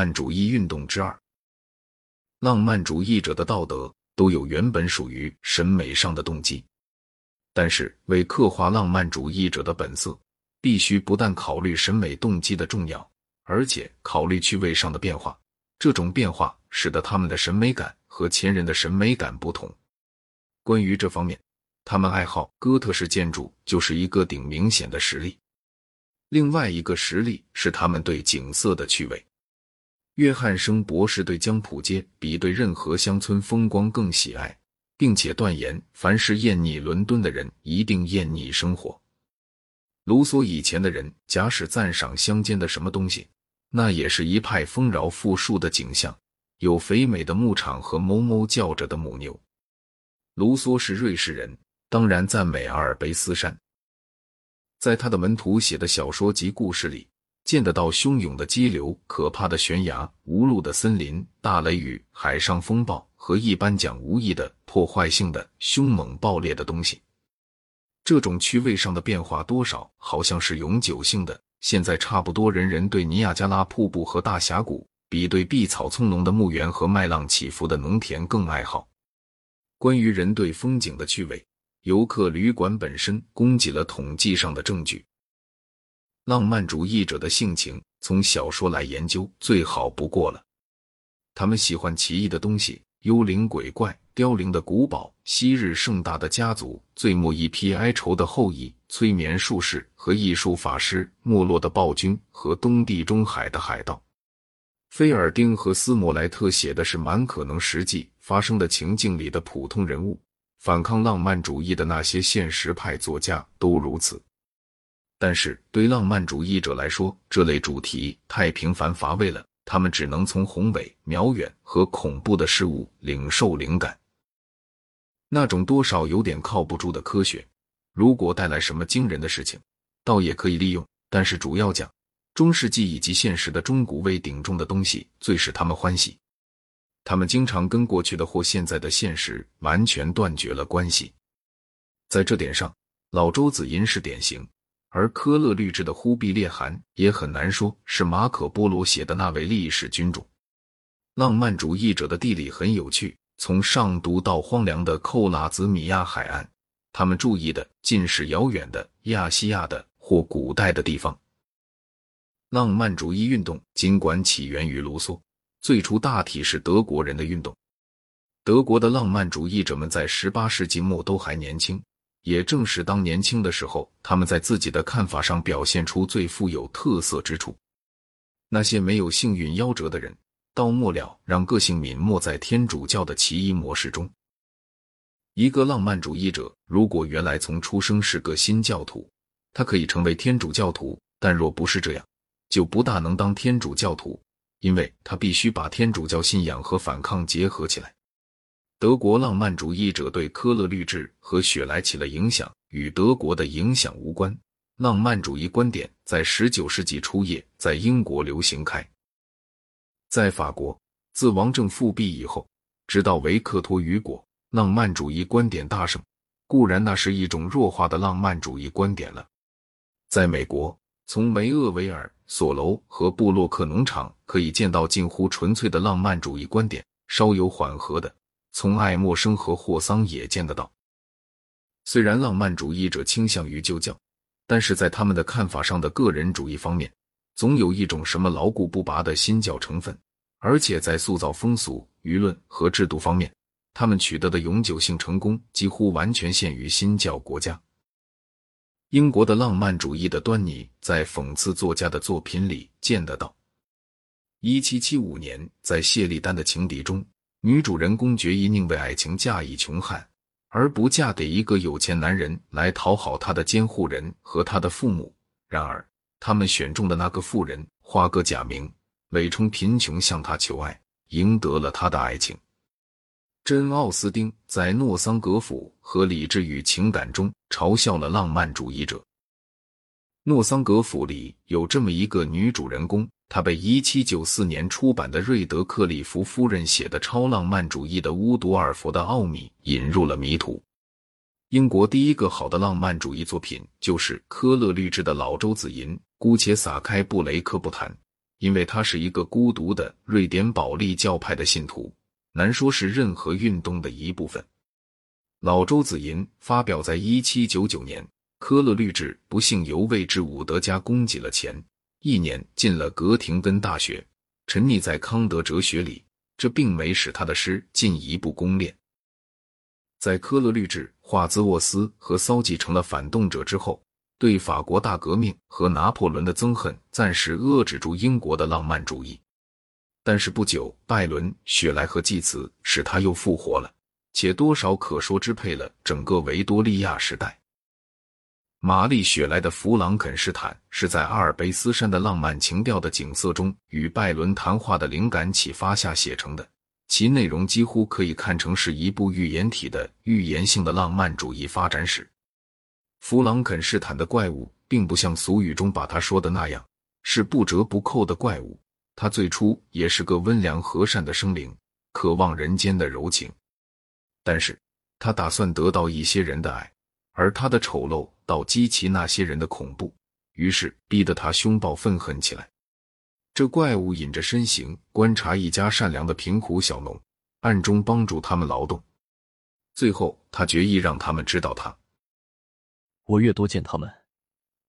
漫主义运动之二。浪漫主义者的道德都有原本属于审美上的动机，但是为刻画浪漫主义者的本色，必须不但考虑审美动机的重要，而且考虑趣味上的变化。这种变化使得他们的审美感和前人的审美感不同。关于这方面，他们爱好哥特式建筑就是一个顶明显的实例。另外一个实例是他们对景色的趣味。约翰生博士对江浦街比对任何乡村风光更喜爱，并且断言，凡是厌腻伦敦的人，一定厌腻生活。卢梭以前的人，假使赞赏乡间的什么东西，那也是一派丰饶富庶的景象，有肥美的牧场和哞哞叫着的母牛。卢梭是瑞士人，当然赞美阿尔卑斯山。在他的门徒写的小说及故事里。见得到汹涌的激流、可怕的悬崖、无路的森林、大雷雨、海上风暴和一般讲无意的破坏性的凶猛爆裂的东西。这种趣味上的变化多少好像是永久性的。现在差不多人人对尼亚加拉瀑布和大峡谷比对碧草葱茏的墓园和麦浪起伏的农田更爱好。关于人对风景的趣味，游客旅馆本身供给了统计上的证据。浪漫主义者的性情，从小说来研究最好不过了。他们喜欢奇异的东西，幽灵鬼怪、凋零的古堡、昔日盛大的家族、最末一批哀愁的后裔、催眠术士和艺术法师、没落的暴君和东地中海的海盗。菲尔丁和斯莫莱特写的是蛮可能实际发生的情境里的普通人物，反抗浪漫主义的那些现实派作家都如此。但是对浪漫主义者来说，这类主题太平凡乏味了。他们只能从宏伟、渺远和恐怖的事物领受灵感。那种多少有点靠不住的科学，如果带来什么惊人的事情，倒也可以利用。但是主要讲中世纪以及现实的中古未顶重的东西，最使他们欢喜。他们经常跟过去的或现在的现实完全断绝了关系。在这点上，老周子吟是典型。而科勒律治的忽必烈汗也很难说是马可波罗写的那位历史君主。浪漫主义者的地理很有趣，从上都到荒凉的寇拉兹米亚海岸，他们注意的尽是遥远的亚细亚的或古代的地方。浪漫主义运动尽管起源于卢梭，最初大体是德国人的运动。德国的浪漫主义者们在十八世纪末都还年轻。也正是当年轻的时候，他们在自己的看法上表现出最富有特色之处。那些没有幸运夭折的人，到末了让个性泯没在天主教的奇异模式中。一个浪漫主义者如果原来从出生是个新教徒，他可以成为天主教徒；但若不是这样，就不大能当天主教徒，因为他必须把天主教信仰和反抗结合起来。德国浪漫主义者对科勒律治和雪莱起了影响，与德国的影响无关。浪漫主义观点在十九世纪初叶在英国流行开，在法国自王政复辟以后，直到维克托·雨果，浪漫主义观点大盛。固然那是一种弱化的浪漫主义观点了。在美国，从梅厄维尔、索楼和布洛克农场可以见到近乎纯粹的浪漫主义观点，稍有缓和的。从爱默生和霍桑也见得到，虽然浪漫主义者倾向于旧教，但是在他们的看法上的个人主义方面，总有一种什么牢固不拔的新教成分，而且在塑造风俗、舆论和制度方面，他们取得的永久性成功几乎完全限于新教国家。英国的浪漫主义的端倪在讽刺作家的作品里见得到。一七七五年，在谢利丹的情敌中。女主人公决意宁为爱情嫁一穷汉，而不嫁给一个有钱男人来讨好她的监护人和她的父母。然而，他们选中的那个富人花个假名，伪充贫穷向她求爱，赢得了她的爱情。珍·奥斯丁在《诺桑格府和理智与情感》中嘲笑了浪漫主义者。《诺桑格府》里有这么一个女主人公。他被1794年出版的瑞德克里夫夫人写的超浪漫主义的《乌多尔佛的奥秘》引入了迷途。英国第一个好的浪漫主义作品就是科勒律治的《老周子吟》，姑且撒开布雷克不谈，因为他是一个孤独的瑞典保利教派的信徒，难说是任何运动的一部分。老周子吟发表在一七九九年，科勒律治不幸由未至伍德家供给了钱，一年进了格廷根大学，沉溺在康德哲学里，这并没使他的诗进一步攻炼。在科勒律治、华兹沃斯和骚继成了反动者之后。对法国大革命和拿破仑的憎恨暂时遏制住英国的浪漫主义，但是不久，拜伦、雪莱和济慈使他又复活了，且多少可说支配了整个维多利亚时代。玛丽·雪莱的《弗朗肯斯坦》是在阿尔卑斯山的浪漫情调的景色中，与拜伦谈话的灵感启发下写成的，其内容几乎可以看成是一部预言体的预言性的浪漫主义发展史。弗朗肯斯坦的怪物，并不像俗语中把他说的那样是不折不扣的怪物。他最初也是个温良和善的生灵，渴望人间的柔情。但是他打算得到一些人的爱，而他的丑陋倒激起那些人的恐怖，于是逼得他凶暴愤恨起来。这怪物隐着身形，观察一家善良的贫苦小农，暗中帮助他们劳动。最后，他决意让他们知道他。我越多见他们，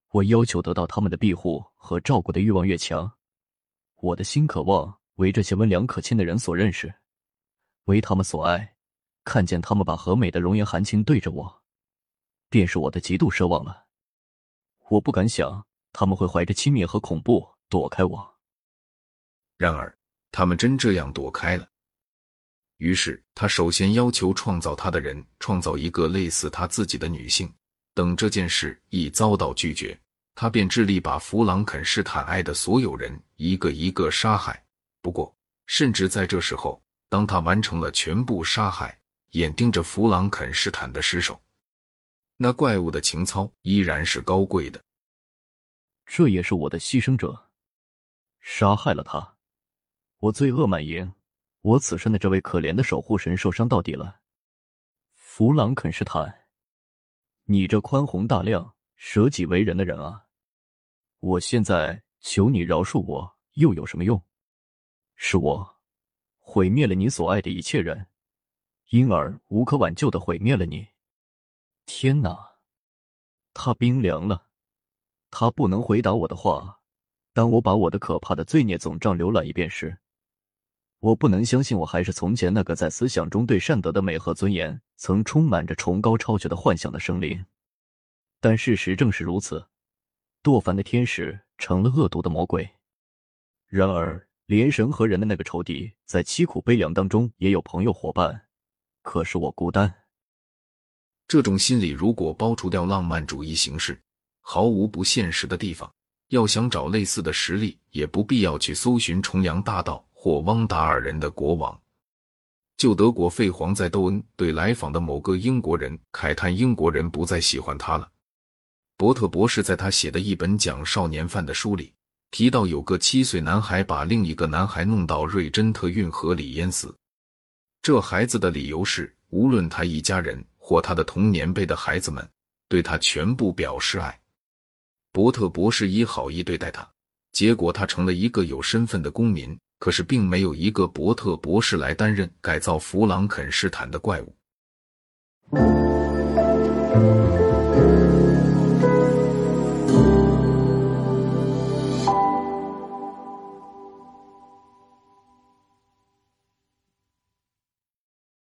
我要求得到他们的庇护和照顾的欲望越强。我的心渴望为这些温良可亲的人所认识，为他们所爱。看见他们把和美的容颜含情对着我，便是我的极度奢望了。我不敢想他们会怀着轻蔑和恐怖躲开我。然而，他们真这样躲开了。于是，他首先要求创造他的人创造一个类似他自己的女性。等这件事一遭到拒绝，他便致力把弗朗肯施坦爱的所有人一个一个杀害。不过，甚至在这时候，当他完成了全部杀害，眼盯着弗朗肯施坦的尸首，那怪物的情操依然是高贵的。这也是我的牺牲者，杀害了他，我罪恶满盈，我此生的这位可怜的守护神受伤到底了。弗朗肯施坦。你这宽宏大量、舍己为人的人啊！我现在求你饶恕我，又有什么用？是我毁灭了你所爱的一切人，因而无可挽救的毁灭了你。天哪，他冰凉了，他不能回答我的话。当我把我的可怕的罪孽总账浏览一遍时，我不能相信我还是从前那个在思想中对善德的美和尊严曾充满着崇高超绝的幻想的生灵，但事实正是如此，堕凡的天使成了恶毒的魔鬼。然而，连神和人的那个仇敌，在凄苦悲凉当中也有朋友伙伴，可是我孤单。这种心理如果剥除掉浪漫主义形式，毫无不现实的地方。要想找类似的实例，也不必要去搜寻重阳大道。或汪达尔人的国王，旧德国废皇在窦恩对来访的某个英国人慨叹：英国人不再喜欢他了。伯特博士在他写的一本讲少年犯的书里提到，有个七岁男孩把另一个男孩弄到瑞珍特运河里淹死。这孩子的理由是，无论他一家人过他的童年辈的孩子们对他全部表示爱。伯特博士以好意对待他，结果他成了一个有身份的公民。可是，并没有一个伯特博士来担任改造弗朗肯斯坦的怪物。